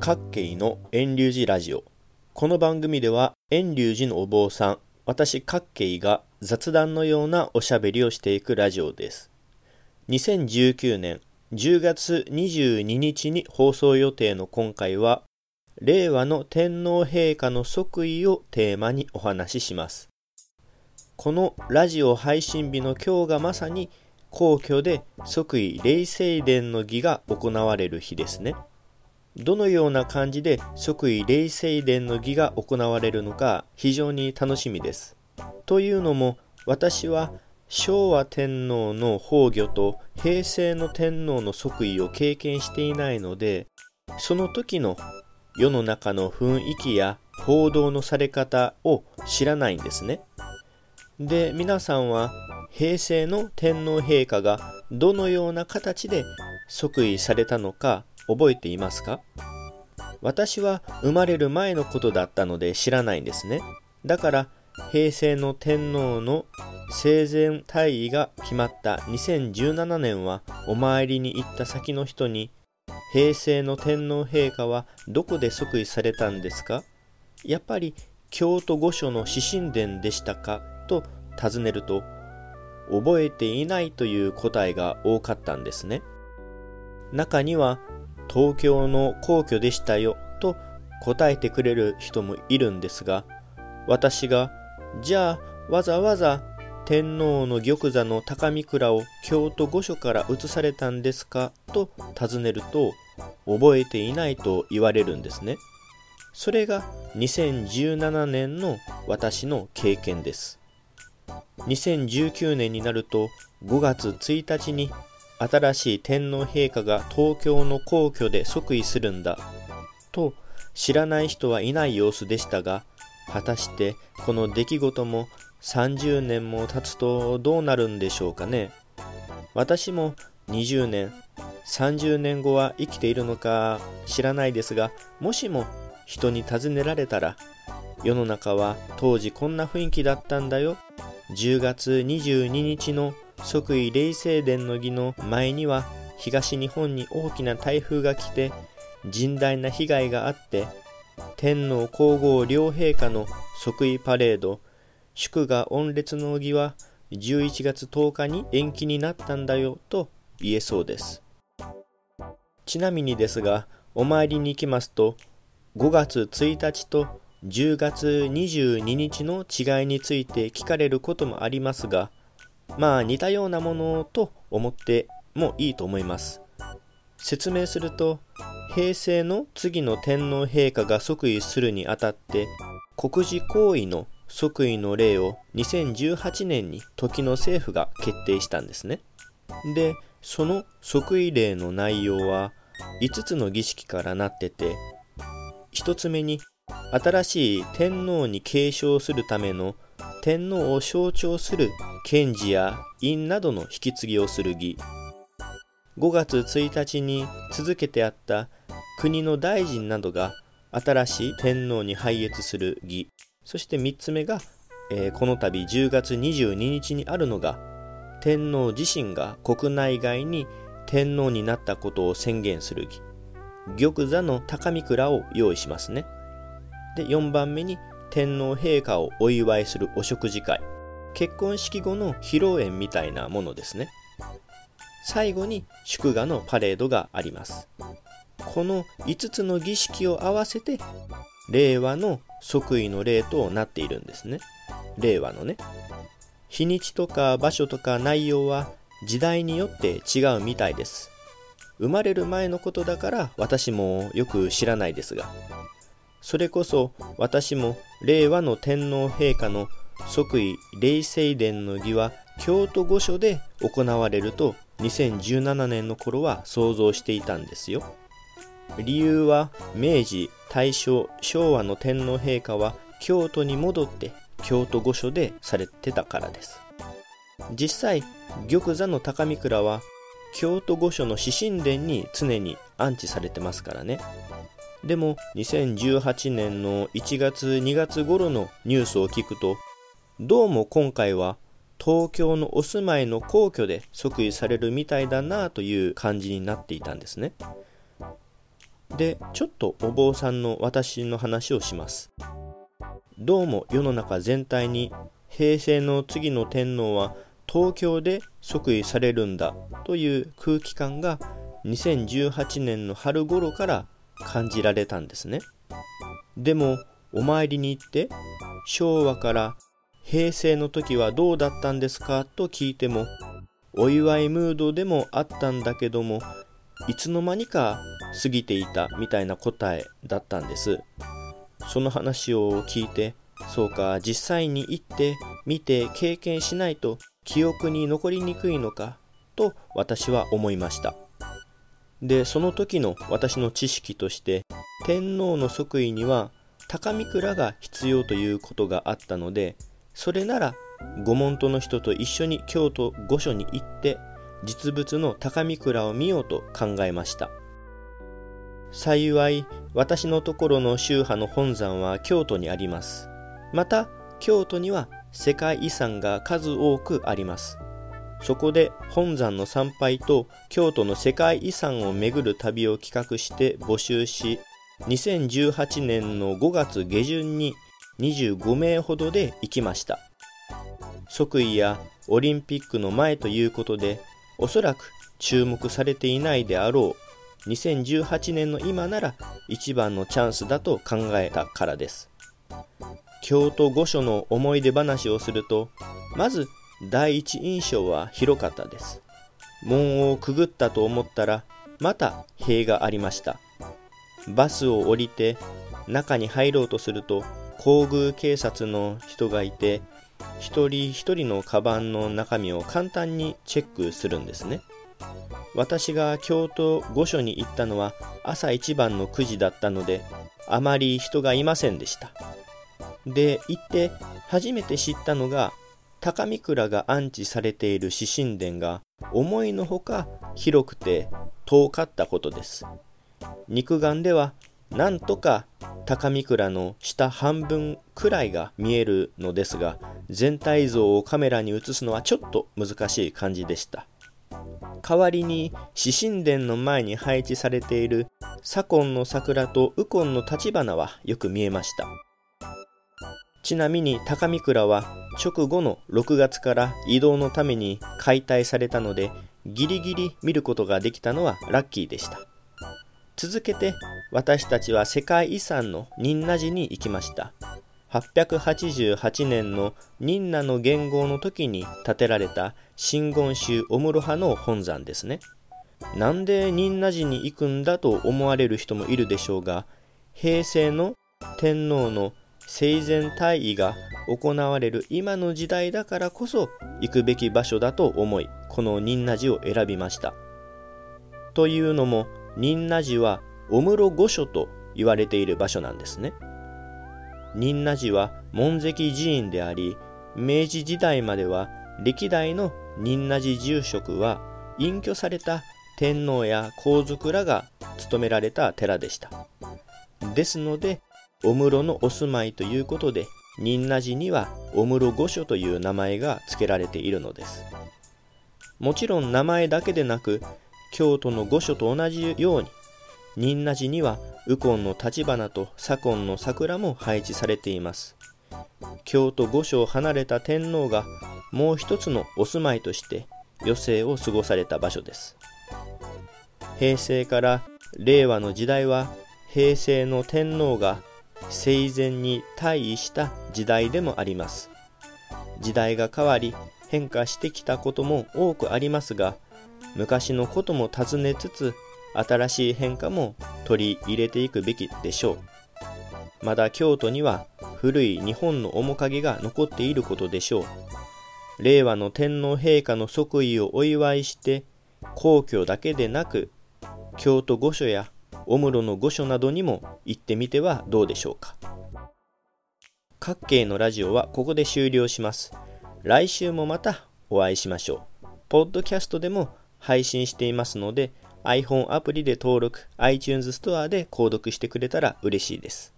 各系の遠流寺ラジオ。この番組では遠流寺のお坊さん私各系が雑談のようなおしゃべりをしていくラジオです。2019年10月22日に放送予定の今回は令和の天皇陛下の即位をテーマにお話しします。このラジオ配信日の今日がまさに皇居で即位礼正殿の儀が行われる日ですね。どのような感じで即位礼正殿の儀が行われるのか非常に楽しみです。というのも私は昭和天皇の崩御と平成の天皇の即位を経験していないのでその時の世の中の雰囲気や報道のされ方を知らないんですね。で皆さんは平成の天皇陛下がどのような形で即位されたのか覚えていますか？私は生まれる前のことだったので知らないんですね。だから平成の天皇の生前退位が決まった2017年はお参りに行った先の人に平成の天皇陛下はどこで即位されたんですか？やっぱり京都御所の指神殿でしたか？と尋ねると覚えていないという答えが多かったんですね。中には東京の皇居でしたよと答えてくれる人もいるんですが私がじゃあわざわざ天皇の玉座の高見倉を京都御所から移されたんですかと尋ねると覚えていないと言われるんですね。それが2017年の私の経験です。2019年になると5月1日に新しい天皇陛下が東京の皇居で即位するんだ。と知らない人はいない様子でしたが果たしてこの出来事も30年も経つとどうなるんでしょうかね。私も20年30年後は生きているのか知らないですがもしも人に尋ねられたら世の中は当時こんな雰囲気だったんだよ。10月22日の即位礼正殿の儀の前には東日本に大きな台風が来て甚大な被害があって天皇皇后両陛下の即位パレード祝賀御列の儀は11月10日に延期になったんだよと言えそうです。ちなみにですがお参りに行きますと5月1日と10月22日の違いについて聞かれることもありますが、まあ似たようなものと思ってもいいと思います。説明すると、平成の次の天皇陛下が即位するにあたって、国事行為の即位の例を2018年に時の政府が決定したんですね。で、その即位例の内容は5つの儀式からなってて、1つ目に新しい天皇に継承するための天皇を象徴する検事や院などの引き継ぎをする儀。5月1日に続けてあった国の大臣などが新しい天皇に拝謁する儀。そして3つ目が、えー、この度10月22日にあるのが天皇自身が国内外に天皇になったことを宣言する儀。玉座の高見倉を用意しますね。で4番目に天皇陛下をお祝いするお食事会。結婚式後の披露宴みたいなものですね。最後に祝賀のパレードがあります。この5つの儀式を合わせて令和の即位の礼となっているんですね。令和のね。日にちとか場所とか内容は時代によって違うみたいです。生まれる前のことだから私もよく知らないですがそれこそ私も令和の天皇陛下の即位礼正殿の儀は京都御所で行われると2017年の頃は想像していたんですよ。理由は明治、大正、昭和の天皇陛下は京都に戻って京都御所でされてたからです。実際、玉座の高見倉は京都御所の指神殿に常に安置されてますからね。でも2018年の1月2月頃のニュースを聞くとどうも今回は東京のお住まいの皇居で即位されるみたいだなという感じになっていたんですねで、ちょっとお坊さんの私の話をします。どうも世の中全体に平成の次の天皇は東京で即位されるんだという空気感が2018年の春頃から感じられたんですね。でもお参りに行って昭和から平成の時はどうだったんですか？と聞いてもお祝いムードでもあったんだけどもいつの間にか過ぎていたみたいな答えだったんです。その話を聞いてそうか実際に行って見て経験しないと記憶に残りにくいのか？と私は思いました。でその時の私の知識として天皇の即位には高見倉が必要ということがあったのでそれなら御門徒の人と一緒に京都御所に行って実物の高見倉を見ようと考えました。幸い私のところの宗派の本山は京都にあります。また京都には世界遺産が数多くあります。そこで本山の参拝と京都の世界遺産を巡る旅を企画して募集し2018年の5月下旬に25名ほどで行きました。即位やオリンピックの前ということでおそらく注目されていないであろう2018年の今なら一番のチャンスだと考えたからです。京都御所の思い出話をするとまず第一印象は広かったです。門をくぐったと思ったらまた塀がありました。バスを降りて中に入ろうとすると皇宮警察の人がいて一人一人のカバンの中身を簡単にチェックするんですね。私が京都御所に行ったのは朝一番の9時だったのであまり人がいませんでした。で行って初めて知ったのが高見倉が安置されている指神殿が思いのほか広くて遠かったことです。肉眼ではなんとか高見倉の下半分くらいが見えるのですが全体像をカメラに映すのはちょっと難しい感じでした。代わりに指神殿の前に配置されている左近の桜と右近の立花はよく見えました。ちなみに高見倉は直後の6月から移動のために解体されたのでギリギリ見ることができたのはラッキーでした。続けて私たちは世界遺産の仁和寺に行きました。888年の仁和の元号の時に建てられた真言宗お室派の本山ですね。なんで仁和寺に行くんだと思われる人もいるでしょうが平成の天皇の生前退位が行われる今の時代だからこそ行くべき場所だと思いこの仁和寺を選びました。というのも仁和寺はお室御所と言われている場所なんですね。仁和寺は門跡寺院であり、明治時代までは歴代の仁和寺住職は隠居された天皇や皇族らが務められた寺でした。ですので、お室のお住まいということで、仁和寺にはお室御所という名前が付けられているのです。もちろん名前だけでなく、京都の御所と同じように仁和寺には右近の立花と左近の桜も配置されています。京都御所を離れた天皇がもう一つのお住まいとして余生を過ごされた場所です。平成から令和の時代は平成の天皇が生前に退位した時代でもあります。時代が変わり変化してきたことも多くありますが昔のことも尋ねつつ新しい変化も取り入れていくべきでしょう。まだ京都には古い日本の面影が残っていることでしょう。令和の天皇陛下の即位をお祝いして皇居だけでなく京都御所やお室の御所などにも行ってみてはどうでしょうか。各系のラジオはここで終了します。来週もまたお会いしましょう。ポッドキャストでも配信していますので iPhone アプリで登録、iTunes ストアで購読してくれたら嬉しいです。